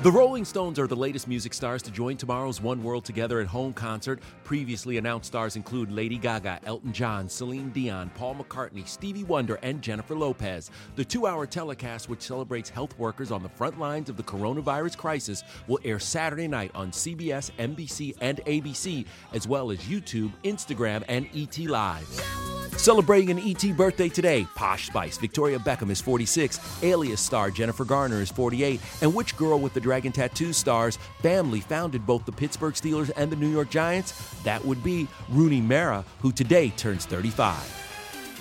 The Rolling Stones are the latest music stars to join tomorrow's One World Together at Home concert. Previously announced stars include Lady Gaga, Elton John, Celine Dion, Paul McCartney, Stevie Wonder, and Jennifer Lopez. The two hour telecast, which celebrates health workers on the front lines of the coronavirus crisis, will air Saturday night on CBS, NBC, and ABC, as well as YouTube, Instagram, and ET Live. Celebrating an ET birthday today, Posh Spice, Victoria Beckham is 46, Alias star Jennifer Garner is 48, and which girl with the dragon tattoo stars family founded both the Pittsburgh Steelers and the New York Giants? That would be Rooney Mara, who today turns 35.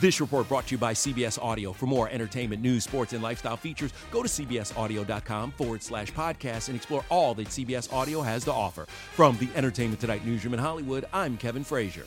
This report brought to you by CBS Audio. For more entertainment, news, sports, and lifestyle features, go to cbsaudio.com forward slash podcast and explore all that CBS Audio has to offer. From the Entertainment Tonight newsroom in Hollywood, I'm Kevin Frazier.